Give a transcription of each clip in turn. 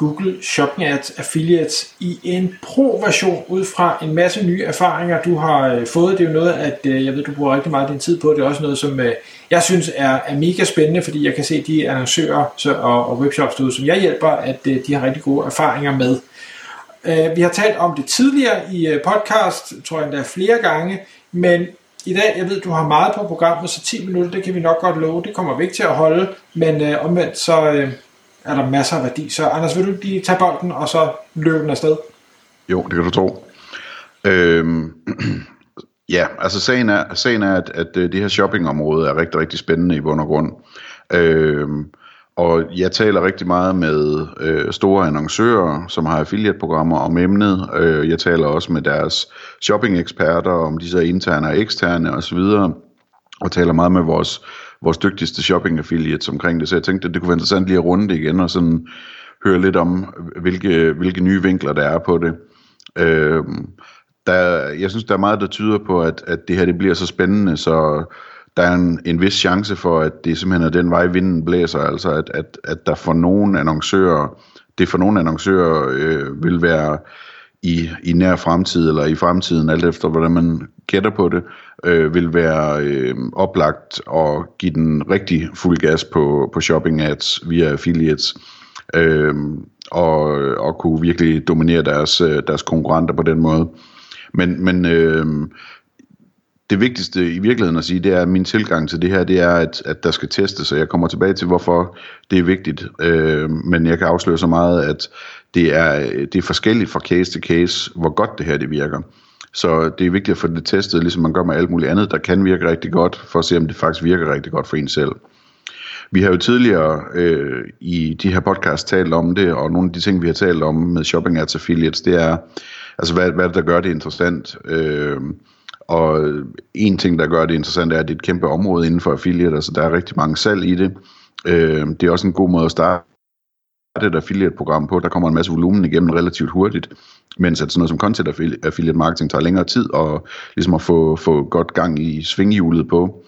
Google Shopping Ads Affiliates i en pro-version ud fra en masse nye erfaringer, du har øh, fået. Det er jo noget, at øh, jeg ved, du bruger rigtig meget din tid på. Det er også noget, som øh, jeg synes er, er mega spændende, fordi jeg kan se de annoncører så, og, og webshops derude, som jeg hjælper, at de har rigtig gode erfaringer med. Vi har talt om det tidligere i podcast, tror jeg endda flere gange, men i dag, jeg ved, du har meget på programmet, så 10 minutter, det kan vi nok godt love. Det kommer vi ikke til at holde, men øh, omvendt så øh, er der masser af værdi. Så Anders, vil du lige tage bolden, og så løbe den afsted? Jo, det kan du tro. Øhm, ja, altså sagen er, sagen er at, at øh, det her shoppingområde er rigtig, rigtig spændende i bund og grund. Øhm, og jeg taler rigtig meget med øh, store annoncører, som har affiliate-programmer om emnet. Øh, jeg taler også med deres shopping-eksperter om så interne og eksterne osv. Og taler meget med vores, vores dygtigste shopping-affiliates omkring det. Så jeg tænkte, at det kunne være interessant lige at runde det igen og sådan høre lidt om, hvilke, hvilke nye vinkler der er på det. Øh, der, jeg synes, der er meget, der tyder på, at, at det her det bliver så spændende, så der er en, en vis chance for, at det simpelthen er den vej, vinden blæser, altså at, at, at der for nogle annoncører, det for nogle annoncører øh, vil være i, i nær fremtid, eller i fremtiden, alt efter hvordan man gætter på det, øh, vil være øh, oplagt at give den rigtig fuld gas på, på shopping ads via affiliates, øh, og, og kunne virkelig dominere deres, øh, deres konkurrenter på den måde. Men, men øh, det vigtigste i virkeligheden at sige, det er, at min tilgang til det her, det er, at, at der skal testes, og jeg kommer tilbage til, hvorfor det er vigtigt. Øh, men jeg kan afsløre så meget, at det er, det er forskelligt fra case til case, hvor godt det her det virker. Så det er vigtigt at få det testet, ligesom man gør med alt muligt andet, der kan virke rigtig godt, for at se, om det faktisk virker rigtig godt for en selv. Vi har jo tidligere øh, i de her podcast talt om det, og nogle af de ting, vi har talt om med Shopping Ads Affiliates, det er, altså hvad, hvad der gør det interessant. Øh, og en ting, der gør det interessant, er, at det er et kæmpe område inden for affiliate, altså der er rigtig mange salg i det. Øh, det er også en god måde at starte et affiliate-program på, der kommer en masse volumen igennem relativt hurtigt, mens at sådan noget som content affiliate marketing tager længere tid, og ligesom at få, få godt gang i svinghjulet på.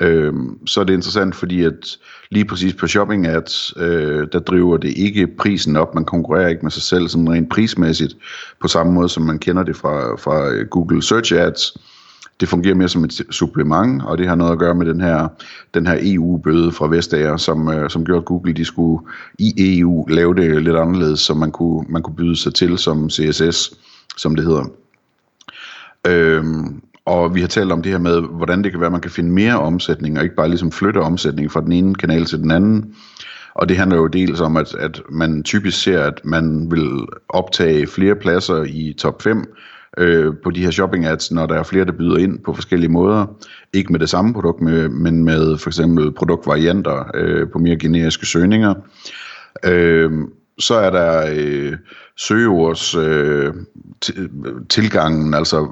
Øhm, så er det interessant, fordi at lige præcis på shopping ads, øh, der driver det ikke prisen op, man konkurrerer ikke med sig selv sådan rent prismæssigt, på samme måde som man kender det fra, fra øh, Google Search Ads. Det fungerer mere som et supplement, og det har noget at gøre med den her, den her EU-bøde fra Vestager, som, øh, som gjorde, at Google de skulle i EU lave det lidt anderledes, så man kunne, man kunne byde sig til som CSS, som det hedder. Øhm, og vi har talt om det her med, hvordan det kan være, at man kan finde mere omsætning, og ikke bare ligesom flytte omsætning fra den ene kanal til den anden. Og det handler jo dels om, at, at man typisk ser, at man vil optage flere pladser i top 5 øh, på de her shopping ads, når der er flere, der byder ind på forskellige måder. Ikke med det samme produkt, med, men med for eksempel produktvarianter øh, på mere generiske søgninger. Øh, så er der øh, søgeords øh, tilgangen, altså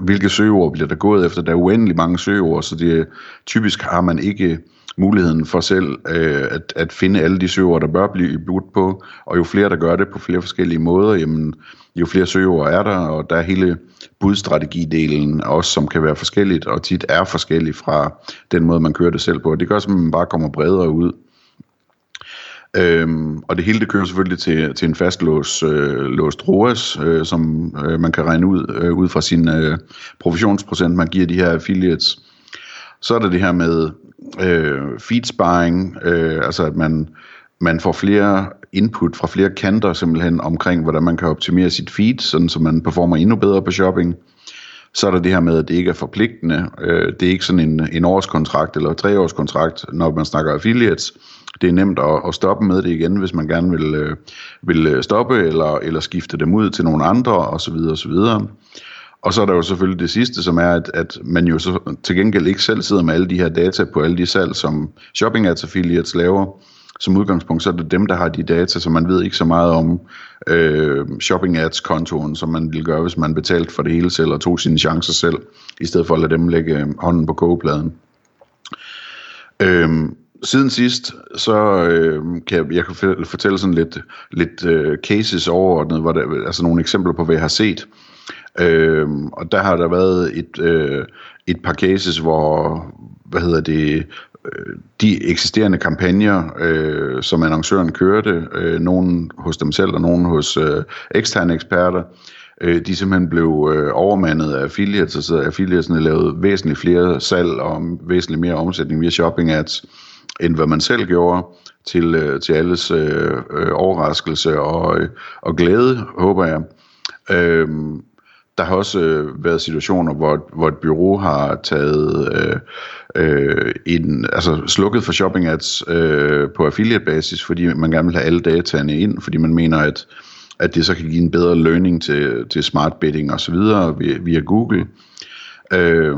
hvilke søgeord bliver der gået efter. Der er uendelig mange søgeord, så det, typisk har man ikke muligheden for selv øh, at, at finde alle de søgeord, der bør blive budt på, og jo flere, der gør det på flere forskellige måder, jamen, jo flere søgeord er der, og der er hele budstrategidelen også, som kan være forskelligt, og tit er forskellig fra den måde, man kører det selv på. Det gør, at man bare kommer bredere ud. Øhm, og det hele det kører selvfølgelig til, til en fastlåst øh, låst ROAS, øh, som øh, man kan regne ud øh, ud fra sin øh, provisionsprocent, man giver de her affiliates. Så er der det her med øh, feed sparring, øh, altså at man, man får flere input fra flere kanter simpelthen omkring, hvordan man kan optimere sit feed, sådan så man performer endnu bedre på shopping. Så er der det her med, at det ikke er forpligtende. Øh, det er ikke sådan en, en årskontrakt eller treårskontrakt, når man snakker affiliates det er nemt at, at stoppe med det igen, hvis man gerne vil, øh, vil øh, stoppe eller, eller skifte dem ud til nogle andre osv. osv. Og så er der jo selvfølgelig det sidste, som er, at, at man jo så til gengæld ikke selv sidder med alle de her data på alle de salg, som Shopping Ads Affiliates laver som udgangspunkt, så er det dem, der har de data, så man ved ikke så meget om øh, shopping ads kontoen, som man ville gøre, hvis man betalte for det hele selv og tog sine chancer selv, i stedet for at lade dem lægge øh, hånden på kogepladen. Øh, siden sidst, så øh, kan jeg, jeg kan fortælle sådan lidt, lidt øh, cases overordnet, hvor der, altså nogle eksempler på, hvad jeg har set. Øh, og der har der været et, øh, et par cases, hvor, hvad hedder det, Øh, de eksisterende kampagner, øh, som annoncøren kørte, øh, nogen hos dem selv og nogen hos øh, eksterne eksperter, øh, de simpelthen blev øh, overmandet af affiliates, altså affiliatesne lavede væsentligt flere salg og væsentligt mere omsætning via shopping ads, end hvad man selv gjorde, til, øh, til alles øh, øh, overraskelse og, øh, og glæde, håber jeg. Øh, der har også øh, været situationer, hvor, hvor et bureau har taget øh, øh, en, altså slukket for shopping ads øh, på affiliate basis, fordi man gerne vil have alle dataene ind, fordi man mener, at, at det så kan give en bedre learning til, til smart bidding og så videre via, via Google. Øh,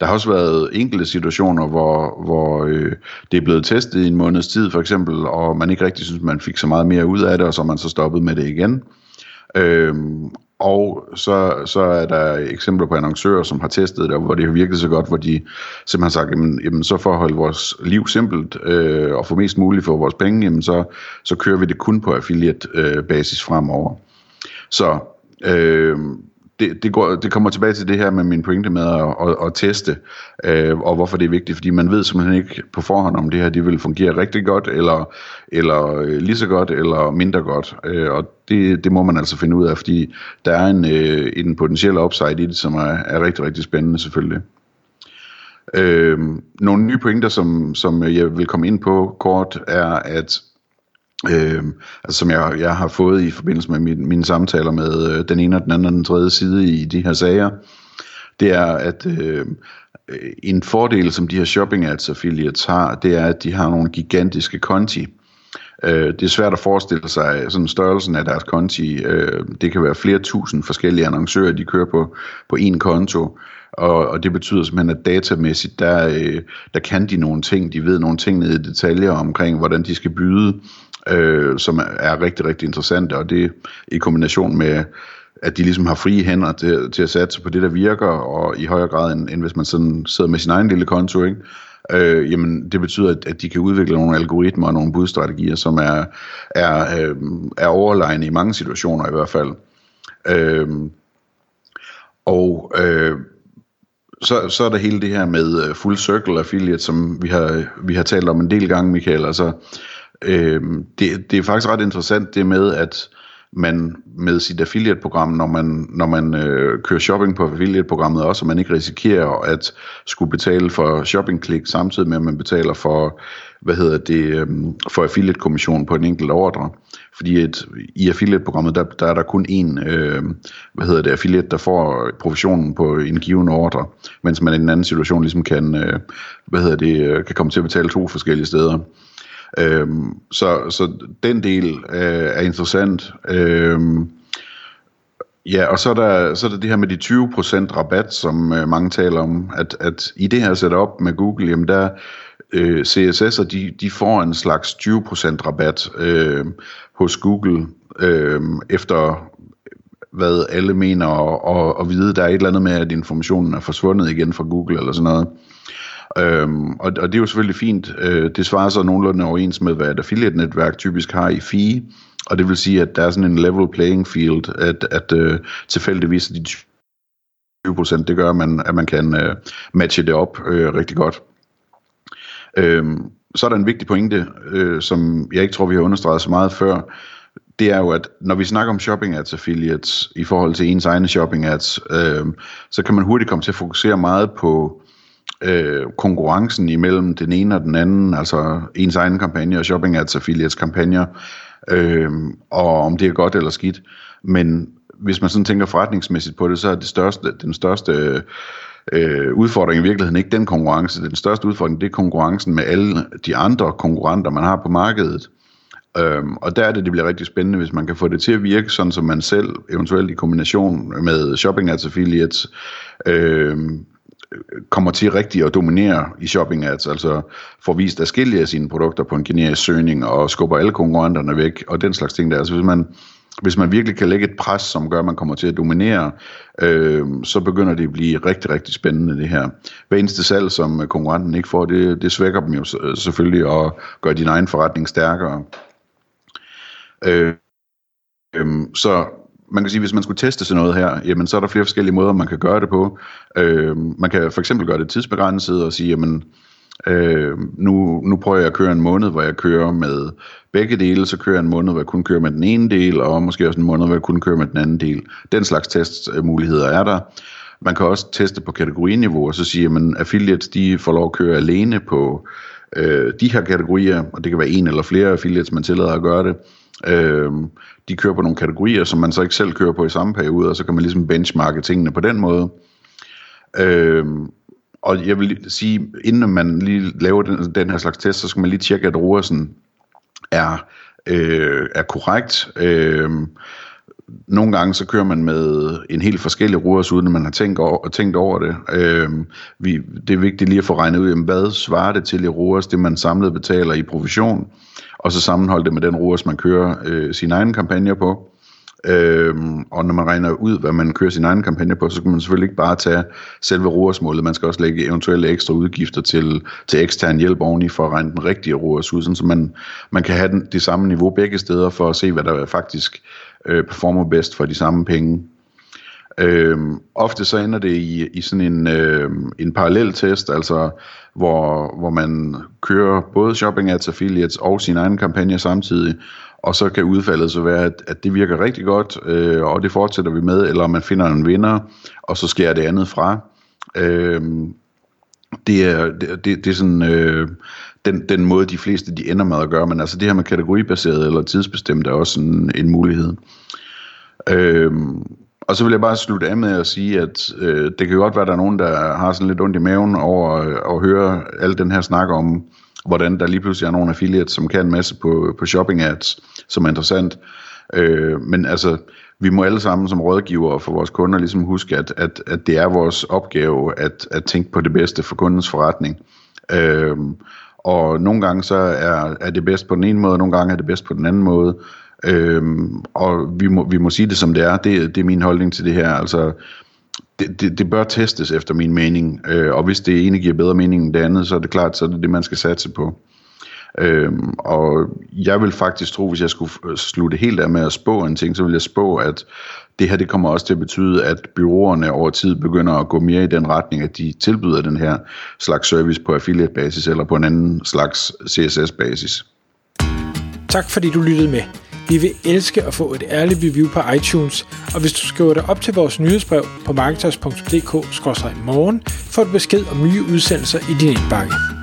der har også været enkelte situationer, hvor, hvor øh, det er blevet testet i en måneds tid for eksempel, og man ikke rigtig synes, man fik så meget mere ud af det, og så man så stoppet med det igen. Øhm, og så, så er der eksempler på annoncører, som har testet det, hvor det har virket så godt, hvor de simpelthen har sagt, jamen, jamen så for at holde vores liv simpelt øh, og få mest muligt for vores penge, jamen så, så kører vi det kun på affiliate øh, basis fremover. Så øh, det, det, går, det kommer tilbage til det her med min pointe med at, at, at teste, øh, og hvorfor det er vigtigt, fordi man ved simpelthen ikke på forhånd, om det her det vil fungere rigtig godt, eller, eller øh, lige så godt, eller mindre godt. Øh, og det, det må man altså finde ud af, fordi der er en, øh, en potentiel upside i det, som er, er rigtig, rigtig spændende selvfølgelig. Øh, nogle nye pointer, som, som jeg vil komme ind på kort, er, at øh, altså som jeg, jeg har fået i forbindelse med min, mine samtaler med øh, den ene og den anden og den tredje side i de her sager, det er, at øh, øh, en fordel, som de her shopping ads affiliates har, det er, at de har nogle gigantiske konti. Øh, det er svært at forestille sig sådan størrelsen af deres konti. Øh, det kan være flere tusind forskellige annoncører, de kører på, på én konto. Og, og det betyder simpelthen, at datamæssigt, der, øh, der kan de nogle ting, de ved nogle ting ned i detaljer omkring, hvordan de skal byde, øh, som er rigtig, rigtig interessante, og det i kombination med, at de ligesom har frie hænder til, til at satse på det, der virker, og i højere grad, end, end hvis man sådan sidder med sin egen lille konto, ikke? Øh, jamen det betyder, at, at de kan udvikle nogle algoritmer og nogle budstrategier, som er, er, øh, er overlegne i mange situationer i hvert fald. Øh, og øh, så, så er der hele det her med øh, full circle affiliate, som vi har, vi har talt om en del gange, Michael. Altså, Øh, det, det er faktisk ret interessant det med, at man med sit affiliate-program, når man, når man øh, kører shopping på affiliate-programmet også, og man ikke risikerer at skulle betale for shopping-klik, samtidig med at man betaler for, hvad hedder det, øh, for affiliate-kommission på en enkelt ordre. Fordi et, i affiliate-programmet, der, der er der kun én, øh, hvad hedder det, affiliate, der får provisionen på en given ordre, mens man i en anden situation ligesom kan, øh, hvad hedder det, øh, kan komme til at betale to forskellige steder. Øhm, så, så den del øh, er interessant. Øhm, ja, og så er, der, så er der det her med de 20% rabat, som øh, mange taler om, at, at i det her setup med Google, jamen der øh, CSS'er, de, de får en slags 20% rabat øh, hos Google, øh, efter hvad alle mener og, og, og vide, der er et eller andet med, at informationen er forsvundet igen fra Google eller sådan noget. Øhm, og, og det er jo selvfølgelig fint. Øh, det svarer så nogenlunde overens med, hvad et affiliate-netværk typisk har i fee. Og det vil sige, at der er sådan en level playing field, at, at øh, tilfældigvis de 20%, det gør, at man, at man kan øh, matche det op øh, rigtig godt. Øhm, så er der en vigtig pointe, øh, som jeg ikke tror, vi har understreget så meget før. Det er jo, at når vi snakker om shopping ads affiliates i forhold til ens egne shopping ads, øh, så kan man hurtigt komme til at fokusere meget på øh, konkurrencen imellem den ene og den anden, altså ens egen kampagne og shopping ads affiliates kampagner, øh, og om det er godt eller skidt. Men hvis man sådan tænker forretningsmæssigt på det, så er det største, den største øh, udfordring i virkeligheden ikke den konkurrence. Den største udfordring, det er konkurrencen med alle de andre konkurrenter, man har på markedet. Øhm, og der er det, det bliver rigtig spændende, hvis man kan få det til at virke, sådan som man selv, eventuelt i kombination med shopping ads affiliates, øhm, kommer til rigtigt at dominere i shopping ads, altså får vist afskillige af sine produkter på en generisk søgning og skubber alle konkurrenterne væk og den slags ting der. Altså hvis man, hvis man virkelig kan lægge et pres, som gør, at man kommer til at dominere, øh, så begynder det at blive rigtig, rigtig spændende det her. Hver eneste salg, som konkurrenten ikke får, det, det svækker dem jo selvfølgelig og gør din egen forretning stærkere. Øh, øh, så man kan sige, hvis man skulle teste sådan noget her, jamen så er der flere forskellige måder, man kan gøre det på. Øh, man kan for eksempel gøre det tidsbegrænset og sige, jamen øh, nu, nu prøver jeg at køre en måned, hvor jeg kører med begge dele, så kører jeg en måned, hvor jeg kun kører med den ene del, og måske også en måned, hvor jeg kun kører med den anden del. Den slags testmuligheder er der. Man kan også teste på kategoriniveau, og så sige, at affiliates de får lov at køre alene på øh, de her kategorier, og det kan være en eller flere affiliates, man tillader at gøre det. Øh, de kører på nogle kategorier, som man så ikke selv kører på i samme periode, og så kan man ligesom benchmarke tingene på den måde. Øh, og jeg vil sige, inden man lige laver den, den her slags test, så skal man lige tjekke, at roersen er, øh, er korrekt. Øh, nogle gange så kører man med en helt forskellig ROAS, uden at man har tænkt over, tænkt over det. Øh, vi, det er vigtigt lige at få regnet ud, hvad svarer det til i ROAS, det man samlet betaler i provision, og så sammenholde det med den ROAS, man kører øh, sin egen kampagne på. Øhm, og når man regner ud, hvad man kører sin egen kampagne på, så kan man selvfølgelig ikke bare tage selve ROAS-målet. Man skal også lægge eventuelle ekstra udgifter til, til ekstern hjælp oveni for at regne den rigtige roers ud, så man, man kan have den, det samme niveau begge steder for at se, hvad der faktisk øh, performer bedst for de samme penge. Øhm, ofte så ender det i, i sådan en, øh, en parallel test, altså hvor, hvor man kører både shopping ads, affiliates og sin egen kampagne samtidig, og så kan udfaldet så være, at, at det virker rigtig godt, øh, og det fortsætter vi med, eller man finder en vinder, og så sker det andet fra. Øh, det er, det, det, det er sådan øh, den, den måde, de fleste de ender med at gøre, men altså det her med kategoribaseret eller tidsbestemt er også en, en mulighed. Øhm, og så vil jeg bare slutte af med at sige, at øh, det kan godt være, at der er nogen, der har sådan lidt ondt i maven over øh, at høre al den her snak om, hvordan der lige pludselig er nogle affiliates, som kan en masse på, på shopping ads, som er interessant. Øh, men altså, vi må alle sammen som rådgivere for vores kunder ligesom huske, at, at, at det er vores opgave at, at tænke på det bedste for kundens forretning. Øh, og nogle gange så er, er det bedst på den ene måde, og nogle gange er det bedst på den anden måde. Øhm, og vi må, vi må sige det som det er. Det, det er min holdning til det her. Altså, det, det, det bør testes efter min mening, øh, og hvis det ene giver bedre mening end det andet, så er det klart, så er det det, man skal satse på. Øhm, og jeg vil faktisk tro, hvis jeg skulle slutte helt af med at spå en ting, så vil jeg spå, at det her det kommer også til at betyde, at byråerne over tid begynder at gå mere i den retning, at de tilbyder den her slags service på affiliate-basis eller på en anden slags CSS-basis. Tak fordi du lyttede med. Vi vil elske at få et ærligt review på iTunes, og hvis du skriver dig op til vores nyhedsbrev på marketers.dk-morgen, får du besked om nye udsendelser i din indbakke.